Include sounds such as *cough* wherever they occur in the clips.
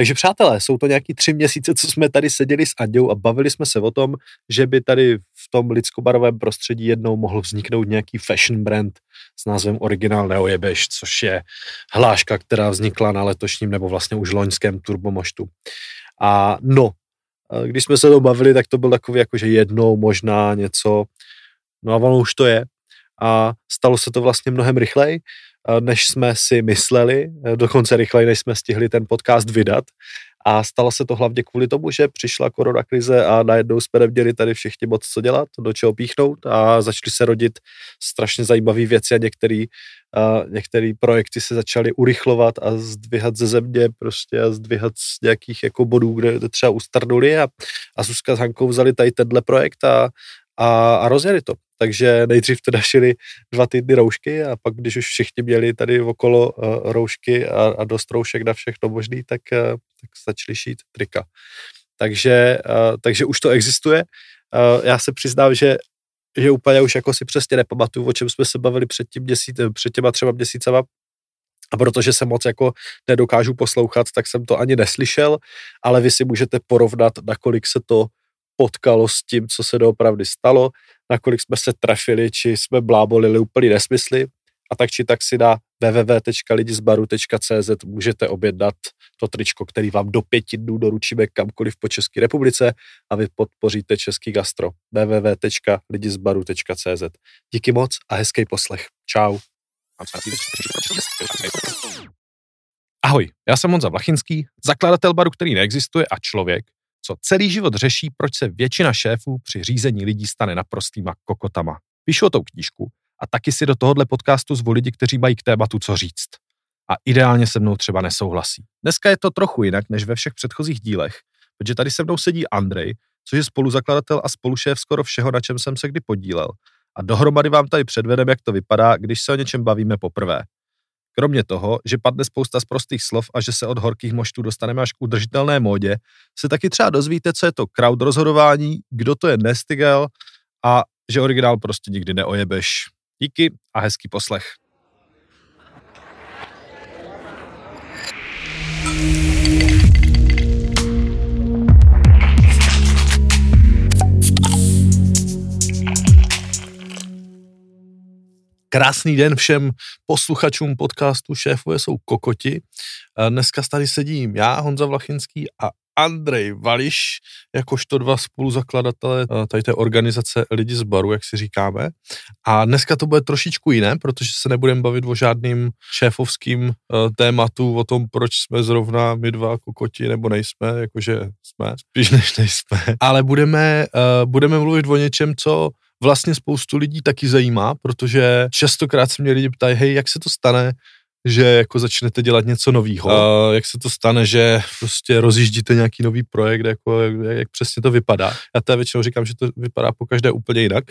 Takže přátelé, jsou to nějaký tři měsíce, co jsme tady seděli s Anděou a bavili jsme se o tom, že by tady v tom lidskobarovém prostředí jednou mohl vzniknout nějaký fashion brand s názvem Originál Neojebeš, což je hláška, která vznikla na letošním nebo vlastně už loňském turbomoštu. A no, když jsme se to bavili, tak to byl takový jakože jednou možná něco, no a ono už to je. A stalo se to vlastně mnohem rychleji, než jsme si mysleli, dokonce rychleji, než jsme stihli ten podcast vydat. A stalo se to hlavně kvůli tomu, že přišla korona krize a najednou jsme neměli tady všichni moc co dělat, do čeho píchnout a začaly se rodit strašně zajímavé věci a některé některý projekty se začaly urychlovat a zdvihat ze země prostě a zdvihat z nějakých jako bodů, kde třeba ustarnuli a, a Zuzka s Hankou vzali tady tenhle projekt a, a, a rozjeli to. Takže nejdřív teda šili dva týdny roušky a pak, když už všichni měli tady okolo uh, roušky a, a dost roušek na všechno možný, tak, uh, tak začali šít trika. Takže, uh, takže už to existuje. Uh, já se přiznám, že že úplně už jako si přesně nepamatuju, o čem jsme se bavili před, tím měsíc, před těma třeba měsícema, a protože se moc jako nedokážu poslouchat, tak jsem to ani neslyšel, ale vy si můžete porovnat, nakolik se to potkalo s tím, co se doopravdy stalo, nakolik jsme se trefili, či jsme blábolili úplný nesmysly. A tak či tak si na www.lidizbaru.cz můžete objednat to tričko, který vám do pěti dnů doručíme kamkoliv po České republice a vy podpoříte český gastro. www.lidizbaru.cz Díky moc a hezký poslech. Čau. Ahoj, já jsem Monza Vlachinský, zakladatel baru, který neexistuje a člověk, co celý život řeší, proč se většina šéfů při řízení lidí stane naprostýma kokotama. Píšu o tou knížku a taky si do tohohle podcastu zvu lidi, kteří mají k tématu co říct. A ideálně se mnou třeba nesouhlasí. Dneska je to trochu jinak než ve všech předchozích dílech, protože tady se mnou sedí Andrej, což je spoluzakladatel a spolušéf skoro všeho, na čem jsem se kdy podílel. A dohromady vám tady předvedem, jak to vypadá, když se o něčem bavíme poprvé. Kromě toho, že padne spousta z prostých slov a že se od horkých moštů dostaneme až k udržitelné módě, se taky třeba dozvíte, co je to crowd rozhodování, kdo to je Nestigel a že originál prostě nikdy neojebeš. Díky a hezký poslech. Krásný den všem posluchačům podcastu Šéfové jsou kokoti. Dneska tady sedím já, Honza Vlachinský a Andrej Vališ, jakožto dva spoluzakladatelé tady té organizace Lidi z baru, jak si říkáme. A dneska to bude trošičku jiné, protože se nebudeme bavit o žádným šéfovským tématu, o tom, proč jsme zrovna my dva kokoti, nebo nejsme, jakože jsme, spíš než nejsme. Ale budeme, budeme mluvit o něčem, co vlastně spoustu lidí taky zajímá, protože častokrát se mě lidi ptají, hej, jak se to stane, že jako začnete dělat něco nového. A jak se to stane, že prostě rozjíždíte nějaký nový projekt, jako jak, jak přesně to vypadá. Já to většinou říkám, že to vypadá po každé úplně jinak,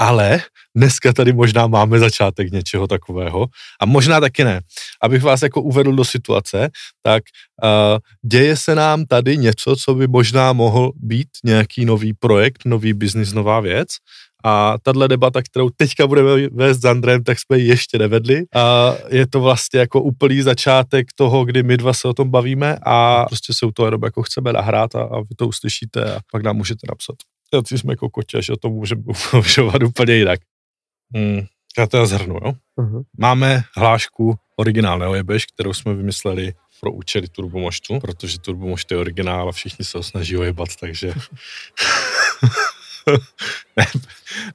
ale dneska tady možná máme začátek něčeho takového a možná taky ne. Abych vás jako uvedl do situace, tak uh, děje se nám tady něco, co by možná mohl být nějaký nový projekt, nový biznis, nová věc a tahle debata, kterou teďka budeme vést s Andrem, tak jsme ji ještě nevedli. A je to vlastně jako úplný začátek toho, kdy my dva se o tom bavíme a prostě se u toho jenom jako chceme nahrát a, a vy to uslyšíte a pak nám můžete napsat. Já jsme jako kotě, že o tom můžeme *laughs* uvažovat úplně jinak. Hmm, já to zhrnu, jo. Uh-huh. Máme hlášku originál neojebeš, kterou jsme vymysleli pro účely turbomoštu, protože turbomošt je originál a všichni se ho snaží ojebat, takže *laughs* *laughs* ne,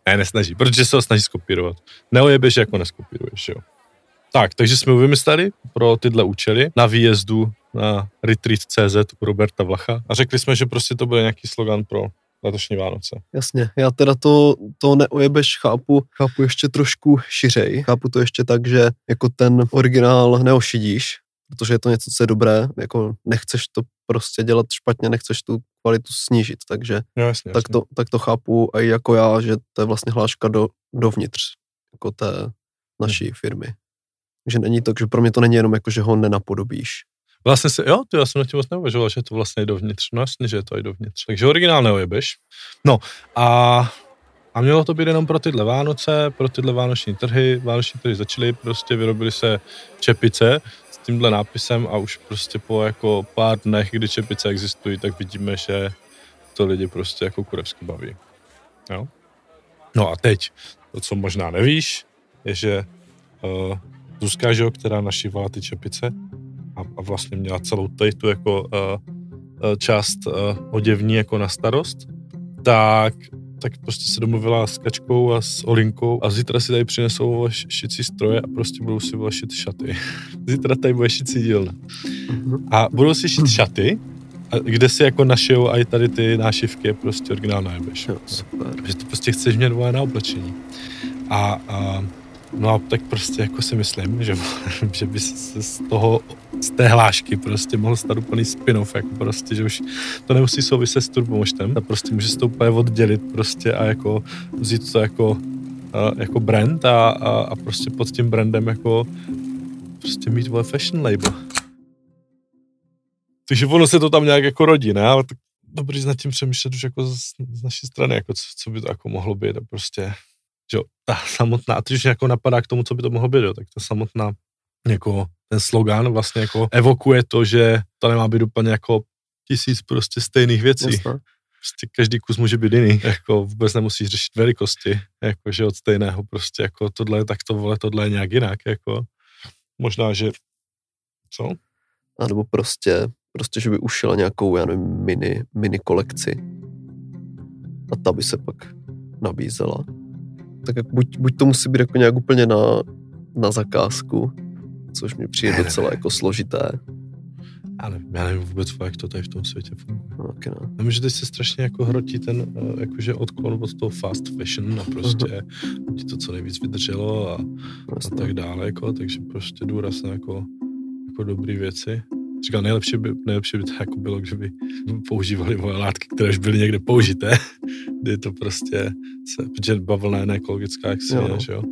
ne, nesnaží, protože se ho snaží skopírovat. Neojebeš, jako neskopíruješ, jo. Tak, takže jsme ho vymysleli pro tyhle účely na výjezdu na Retreat.cz u Roberta Vlacha a řekli jsme, že prostě to bude nějaký slogan pro letošní Vánoce. Jasně, já teda to, to neojebeš chápu, chápu ještě trošku šiřej. Chápu to ještě tak, že jako ten originál neošidíš, protože je to něco, co je dobré, jako nechceš to prostě dělat špatně, nechceš tu kvalitu snížit, takže no, jasně, tak, to, tak to chápu i jako já, že to je vlastně hláška do, dovnitř jako té naší hmm. firmy. Že není to, že pro mě to není jenom jako, že ho nenapodobíš. Vlastně se, jo, ty já jsem na tím moc neuvažoval, že to vlastně je dovnitř. No jasně, že je to i dovnitř. Takže originál neojebeš. No a A mělo to být jenom pro tyhle Vánoce, pro tyhle vánoční trhy. Vánoční trhy začaly, prostě vyrobily se čepice s tímhle nápisem a už prostě po jako pár dnech, kdy čepice existují, tak vidíme, že to lidi prostě jako kurevsky baví. Jo? No a teď, to, co možná nevíš, je, že uh, Zuzka, že která našívala ty čepice a, a vlastně měla celou tady tu jako uh, část uh, oděvní jako na starost, tak tak prostě se domluvila s Kačkou a s Olinkou a zítra si tady přinesou šicí stroje a prostě budou si šít šaty. *laughs* zítra tady bude šicí dílna. Mhm. A budou si šít šaty, a kde si jako našijou i tady ty nášivky, prostě originální nebeš. Jo, super. Že to prostě chceš mít na oblečení. A, a No a tak prostě jako si myslím, že, *laughs* že by se z toho, z té hlášky prostě mohl stát úplný spin-off, jako prostě, že už to nemusí souviset s turbomoštem, a prostě může se to úplně oddělit prostě a jako vzít to jako, jako brand a, a, a, prostě pod tím brandem jako prostě mít vole fashion label. Takže ono se to tam nějak jako rodí, ne? Ale tak dobrý nad tím přemýšlet už jako z, z naší strany, jako co, co by to jako mohlo být a prostě že jo, ta samotná, a teď jako napadá k tomu, co by to mohlo být, jo, tak ta samotná jako ten slogan vlastně jako evokuje to, že to nemá být úplně jako tisíc prostě stejných věcí. Jasne. Prostě každý kus může být jiný, jako vůbec nemusíš řešit velikosti, jako že od stejného prostě jako tohle je takto, vole, tohle je nějak jinak, jako možná, že co? A nebo prostě, prostě, že by ušila nějakou, já nevím, mini, mini kolekci a ta by se pak nabízela tak jak buď, buď to musí být jako nějak úplně na, na zakázku, což mi přijde docela jako složité. Nevím, já nevím vůbec, jak to tady v tom světě funguje. No, okay, no. Vím, že teď se strašně jako hrotí ten eh, jakože odklon od toho fast fashion a prostě uh-huh. *laughs* ti to co nejvíc vydrželo a, a tak dále, jako, takže prostě důraz na jako, jako dobré věci. Říkal, nejlepší by, nejlepší by to jako bylo, kdyby používali moje látky, které už byly někde použité, *laughs* kdy to prostě, se, protože bavlna je neekologická, jak si jo. je, že jo?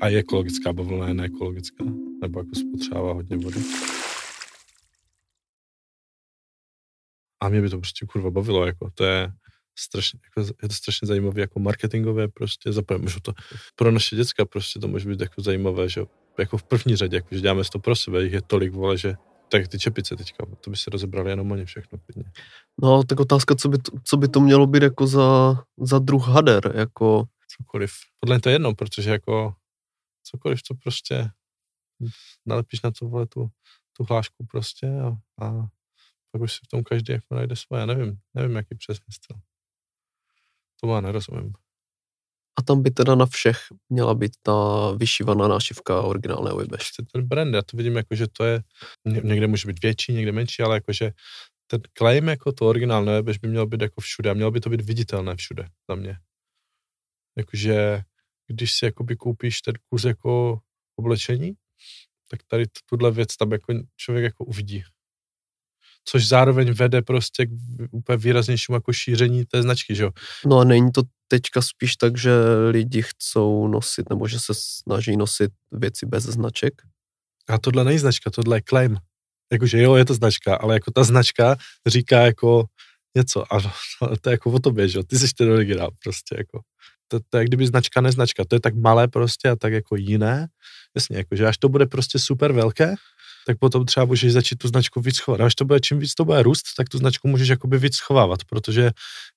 A je ekologická, bavlna je neekologická, nebo jako spotřebává hodně vody. A mě by to prostě kurva bavilo, jako to je strašně, jako, je to strašně zajímavé jako marketingové prostě, zaprvé můžu to, pro naše děcka prostě to může být jako zajímavé, že jako v první řadě, jako, že děláme to pro sebe, jich je tolik, vole, že tak ty čepice teďka, to by se rozebrali jenom oni všechno klidně. No, tak otázka, co by to, co by to mělo být jako za, za druh hader, jako... Cokoliv. Podle mě to je jedno, protože jako cokoliv, co prostě nalepíš na to, vole, tu, tu hlášku prostě a, a pak už si v tom každý jako najde svoje. Já nevím, nevím, jaký přesně styl. To má nerozumím. A tam by teda na všech měla být ta vyšívaná nášivka originálného Webesh. Ten brand, já to vidím jako, že to je, někde může být větší, někde menší, ale jakože ten claim jako to originálné Webesh by měl být jako všude a mělo by to být viditelné všude za mě. Jakože když si jakoby koupíš ten kus jako oblečení, tak tady tuhle věc tam jako člověk jako uvidí. Což zároveň vede prostě k úplně výraznějšímu jako šíření té značky, že jo? No a není to teďka spíš tak, že lidi chcou nosit, nebo že se snaží nosit věci bez značek? A tohle není značka, tohle je claim. Jakože jo, je to značka, ale jako ta značka říká jako něco a *laughs* to je jako o tobě, že jo, ty jsi ten originál prostě jako. To, to je kdyby značka neznačka, to je tak malé prostě a tak jako jiné. Jasně, jakože až to bude prostě super velké, tak potom třeba můžeš začít tu značku víc schovat. A až to bude, čím víc to bude růst, tak tu značku můžeš jakoby víc schovávat, protože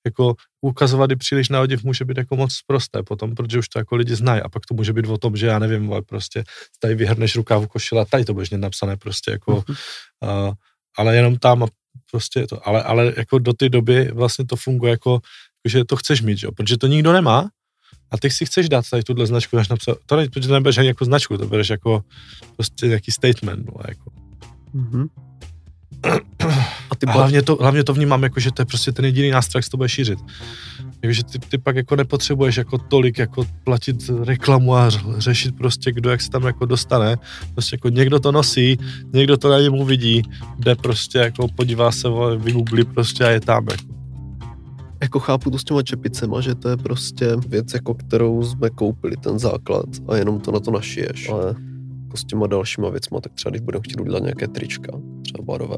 jako ukazovat i příliš na oděv může být jako moc prosté potom, protože už to jako lidi znají a pak to může být o tom, že já nevím, ale prostě tady vyhrneš rukávu košila, tady to budeš napsané prostě jako, uh, ale jenom tam a prostě to, ale, ale jako do té doby vlastně to funguje jako, že to chceš mít, jo? protože to nikdo nemá, a ty si chceš dát tady tuhle značku, až napsat, to ne, to nebereš ani jako značku, to bereš jako prostě nějaký statement, no, jako. Mm-hmm. A, ty a hlavně, to, hlavně to vnímám jako, že to je prostě ten jediný nástroj, jak se to bude šířit. Jakože ty, ty pak jako nepotřebuješ jako tolik jako platit reklamu a řešit prostě, kdo jak se tam jako dostane. Prostě jako někdo to nosí, někdo to na něm uvidí, jde prostě jako podívá se, vygooglí prostě a je tam jako jako chápu to s těma čepicema, že to je prostě věc, jako kterou jsme koupili, ten základ a jenom to na to našiješ. Ale jako s těma dalšíma věcma, tak třeba když budeme chtít udělat nějaké trička, třeba barové,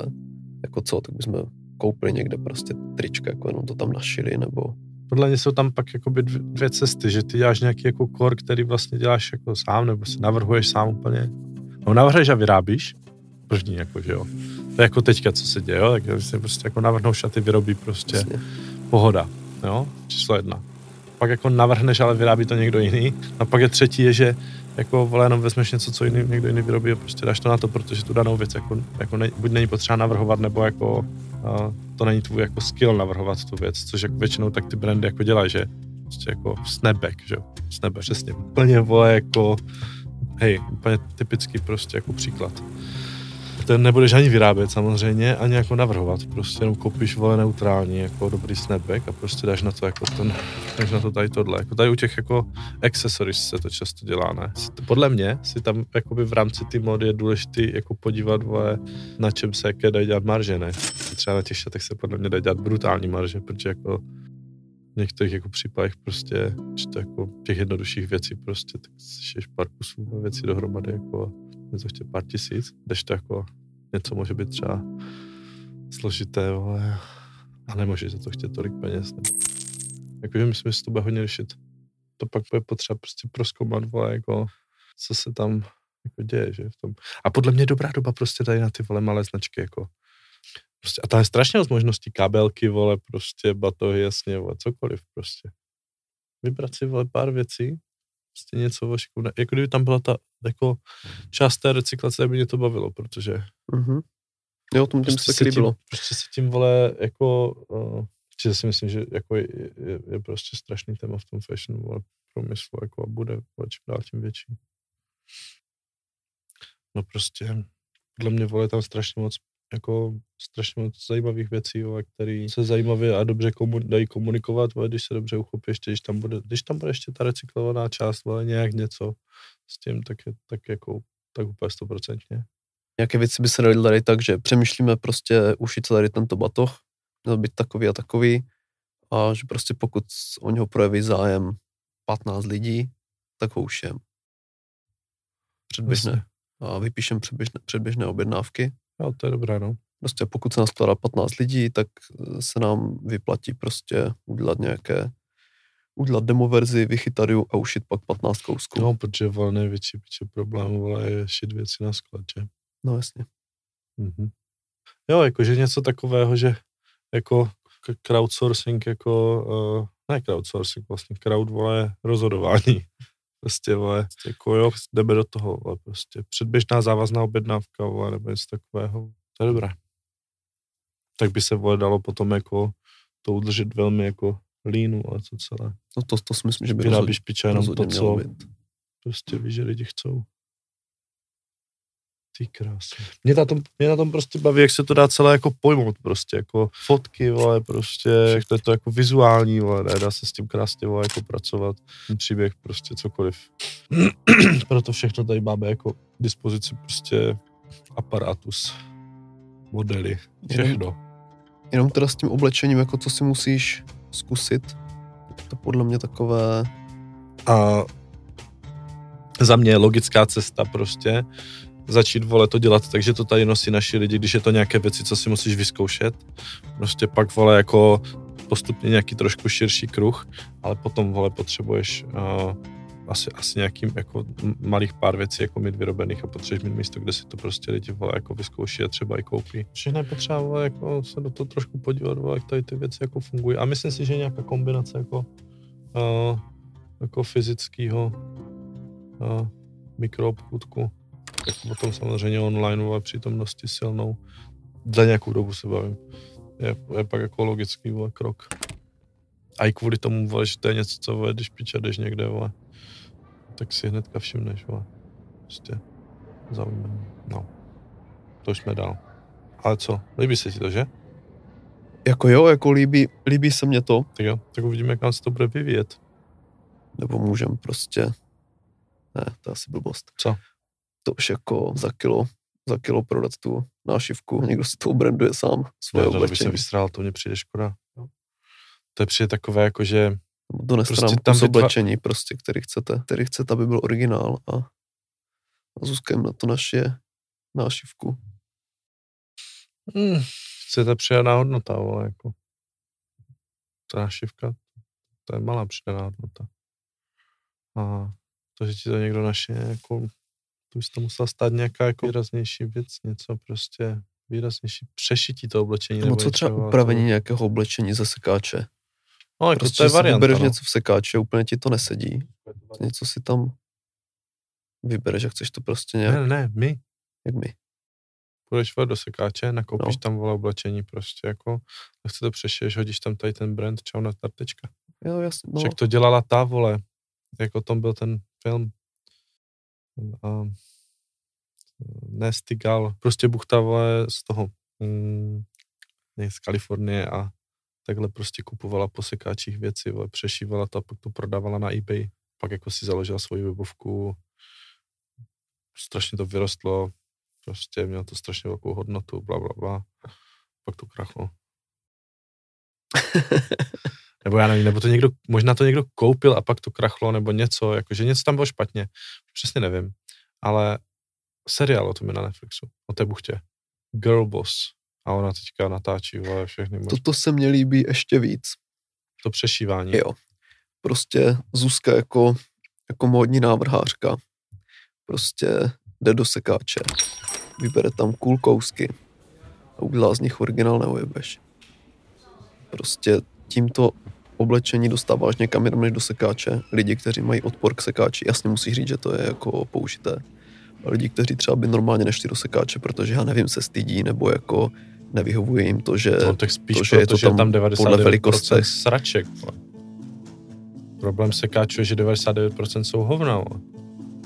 jako co, tak bychom koupili někde prostě trička, jako jenom to tam našili, nebo podle mě jsou tam pak jakoby dvě, cesty, že ty děláš nějaký jako core, který vlastně děláš jako sám, nebo si navrhuješ sám úplně. No navrhuješ a vyrábíš, první, jako, že jo. To je jako teďka, co se děje, jo, tak si prostě jako navrhnou a ty vyrobí prostě Jasně. Pohoda, jo, číslo jedna. Pak jako navrhneš, ale vyrábí to někdo jiný. A pak je třetí, je, že jako vole, jenom vezmeš něco, co jiný, někdo jiný vyrobí a prostě dáš to na to, protože tu danou věc jako, jako ne, buď není potřeba navrhovat, nebo jako uh, to není tvůj jako skill navrhovat tu věc, což jako většinou tak ty brandy jako dělají, že prostě jako snapback, že snapback, přesně, úplně vole jako, hej, úplně typický prostě jako příklad ten nebudeš ani vyrábět samozřejmě, ani jako navrhovat. Prostě jenom koupíš vole neutrální, jako dobrý snapback a prostě dáš na to jako ten, dáš na to tady tohle. Jako tady u těch jako accessories se to často dělá, ne? Podle mě si tam jakoby v rámci té mody je důležité jako podívat, vole, na čem se jaké dají dělat marže, ne? Třeba na těch šatech se podle mě dají dělat brutální marže, protože jako některých jako případech prostě, že to jako těch jednodušších věcí prostě, tak sešeš pár kusů věcí dohromady jako něco chtěl pár tisíc, když to jako něco může být třeba složité, ale a nemůže za to chtět tolik peněz. Ne? Jakože myslím, že se to bude hodně řešit. To pak bude potřeba prostě proskoumat, vole, jako, co se tam jako děje, že v tom. A podle mě je dobrá doba prostě tady na ty vole malé značky, jako prostě, a tam je strašně moc možností, kabelky, vole, prostě batohy, jasně, vole, cokoliv prostě. Vybrat si, vole, pár věcí, prostě něco vašku, jako kdyby tam byla ta jako část té recyklace, tak by mě to bavilo, protože Mm-hmm. Jo, tomu tím prostě se taky tím, líbilo. prostě se tím vole jako, uh, že si myslím, že jako je, je, je, prostě strašný téma v tom fashion vole, průmyslu jako a bude vole, čím dál tím větší. No prostě, podle mě vole tam strašně moc jako strašně moc zajímavých věcí, vole, který se zajímavě a dobře komu, dají komunikovat, vole, když se dobře uchopí, ještě, když tam bude, když tam bude ještě ta recyklovaná část, vole, nějak něco s tím, tak, je, tak jako, tak úplně stoprocentně. Nějaké věci by se daly tady tak, že přemýšlíme prostě ušít tady tento batoh, měl být takový a takový a že prostě pokud o něho projeví zájem 15 lidí, tak ho ušijem. Předběžné. Jasně. A vypíšem předběžné, předběžné objednávky. Jo, to je dobré, no. Prostě pokud se nás skládá 15 lidí, tak eh, se nám vyplatí prostě udělat nějaké udělat demo verzi, vychytat ju a ušit pak 15 kousků. No, protože vole, největší piče problém vole, je šit věci na sklad, že? no jasně. Mhm. Jo, jakože něco takového, že jako crowdsourcing, jako, uh, ne crowdsourcing, vlastně crowd, vole, rozhodování. Prostě, vole, jako jo, jdeme do toho, vole, prostě předběžná závazná objednávka, vole, nebo něco takového. To je dobré. Tak by se, vole, dalo potom jako to udržet velmi jako línu, ale to celé. No to, to si myslím, že by Vyrábíš piče jenom to, rozhodně mělo co být. prostě víš, že lidi chcou. Ty krásy. Mě na, tom, mě na tom prostě baví, jak se to dá celé jako pojmout prostě, jako fotky, vole, prostě, všechno je to jako vizuální, vole, ne, dá se s tím krásně, vole, jako pracovat, ten příběh, prostě cokoliv. *clears throat* Proto všechno tady máme jako k dispozici prostě aparatus, modely, všechno. Jenom teda s tím oblečením, jako co si musíš zkusit, to podle mě takové, A za mě je logická cesta prostě začít vole to dělat, takže to tady nosí naši lidi, když je to nějaké věci, co si musíš vyzkoušet. Prostě pak vole jako postupně nějaký trošku širší kruh, ale potom vole potřebuješ uh, asi, asi nějakým jako malých pár věcí jako mít vyrobených a potřebuješ mít místo, kde si to prostě lidi vole jako vyzkouší a třeba i koupí. Všechno je potřeba vole, jako se do toho trošku podívat, vole, jak tady ty věci jako fungují. A myslím si, že nějaká kombinace jako uh, jako fyzického uh, mikroobchůdku. Tak potom samozřejmě online přítomnosti silnou. Za nějakou dobu se bavím. Je, je pak jako logický vole, krok. A i kvůli tomu, vole, že to je něco, co vole, když piče jdeš někde, vole, tak si hnedka všimneš, vole. Prostě zaujímavé. No. To už jsme dál. Ale co, líbí se ti to, že? jako jo, jako líbí, líbí se mně to, Tak jo, tak uvidíme, jak nám se to bude vyvíjet. nebo můžem prostě, ne, to je asi blbost. Co? To už jako za kilo, za kilo prodat tu nášivku, někdo si to branduje sám, svoje Ne, to by se oblečení. vystrál, to mně přijde škoda. Jo. To je přijde takové, jako že Doneste Prostě nám tam oblečení, prostě, který chcete, který chcete, aby byl originál a, a zůstáme na to naše nášivku. Hmm, chce ta přidaná hodnota, vole, jako. Ta našivka, To je malá přidaná hodnota. A to, že ti to někdo našje, jako, to bys to musela stát nějaká jako výraznější věc, něco prostě výraznější přešití to oblečení. Nebo co třeba upravení to... nějakého oblečení ze sekáče. No, jako prostě to je varianta, vybereš no. něco v sekáče, úplně ti to nesedí. Něco si tam vybereš a chceš to prostě nějak... Ne, ne, my. Jak my. Půjdeš do sekáče, nakoupíš no. tam vole oblečení prostě jako, chce to přešiješ, hodíš tam tady ten brand, čau na tartečka. Jo, jasně. No. Však to dělala ta, vole, jak o tom byl ten film. Uh, ne Stigal, prostě buchta, vole, z toho, mm, z Kalifornie a takhle prostě kupovala po sekáčích věci, vole, přešívala to a pak to prodávala na eBay. Pak jako si založila svoji webovku, strašně to vyrostlo, prostě mělo to strašně velkou hodnotu, bla, bla, bla. Pak to krachlo. *laughs* nebo já nevím, nebo to někdo, možná to někdo koupil a pak to krachlo, nebo něco, jakože něco tam bylo špatně, přesně nevím, ale seriál o tom je na Netflixu, o té buchtě. Girl Boss. A ona teďka natáčí vole, všechny možná. Toto se mně líbí ještě víc. To přešívání. Jo. Prostě Zuzka jako, jako módní návrhářka prostě jde do sekáče, vybere tam cool kousky a udělá z nich originál neujebeš. Prostě tímto oblečení dostáváš někam jenom než do sekáče. Lidi, kteří mají odpor k sekáči, jasně musí říct, že to je jako použité. A lidi, kteří třeba by normálně nešli do sekáče, protože já nevím, se stydí, nebo jako nevyhovuje jim to, že, no, tak spíš to, že je to tam, tam 99% podle velikostech. sraček. Problém sekáčů je, že 99% jsou hovna.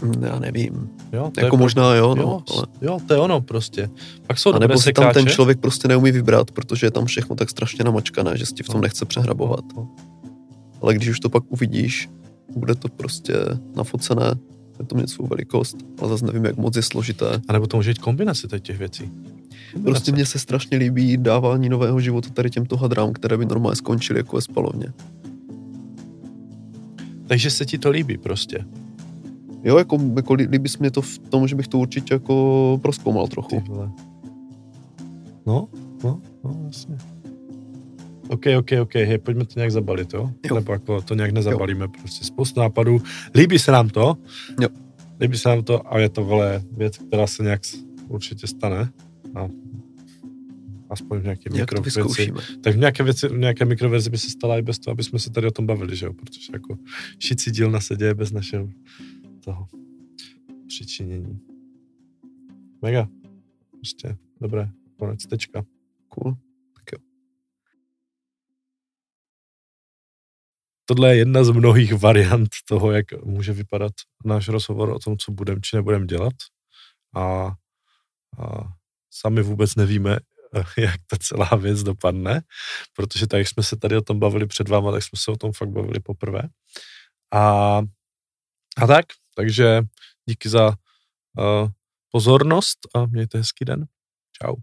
Mm, já nevím. Jo, jako je možná jo, no, jo, ale... jo, to je ono prostě. Pak jsou a nebo si tam ten člověk prostě neumí vybrat, protože je tam všechno tak strašně namačkané, že si v tom no. nechce přehrabovat. No. Ale když už to pak uvidíš, bude to prostě nafocené, je to něco velikost, ale zase nevím, jak moc je složité. A nebo to může být kombinace těch věcí. Kombinace. Prostě mně se strašně líbí dávání nového života tady těmto hadrám, které by normálně skončily jako ve spalovně. Takže se ti to líbí prostě. Jo, jako, jako líbí se mi to v tom, že bych to určitě jako proskoumal trochu. No, no, no, jasně. OK, OK, OK, hej, pojďme to nějak zabalit, jo? jo. Nebo jako to nějak nezabalíme, jo. prostě spoustu nápadů. Líbí se nám to? Jo. Líbí se nám to a je to, vole, věc, která se nějak určitě stane. A aspoň v nějaké mikroverzi. Tak v nějaké, věci, v nějaké mikroverzi by se stala i bez toho, aby jsme se tady o tom bavili, že jo? Protože jako šicí dílna se děje bez našeho toho přičinění. Mega. Prostě dobré. Konec, tečka. Cool. Tak jo. Tohle je jedna z mnohých variant toho, jak může vypadat náš rozhovor o tom, co budeme či nebudeme dělat. A, a sami vůbec nevíme, *laughs* jak ta celá věc dopadne, protože tak, jak jsme se tady o tom bavili před váma, tak jsme se o tom fakt bavili poprvé. A, a tak, takže díky za uh, pozornost a mějte hezký den. Čau.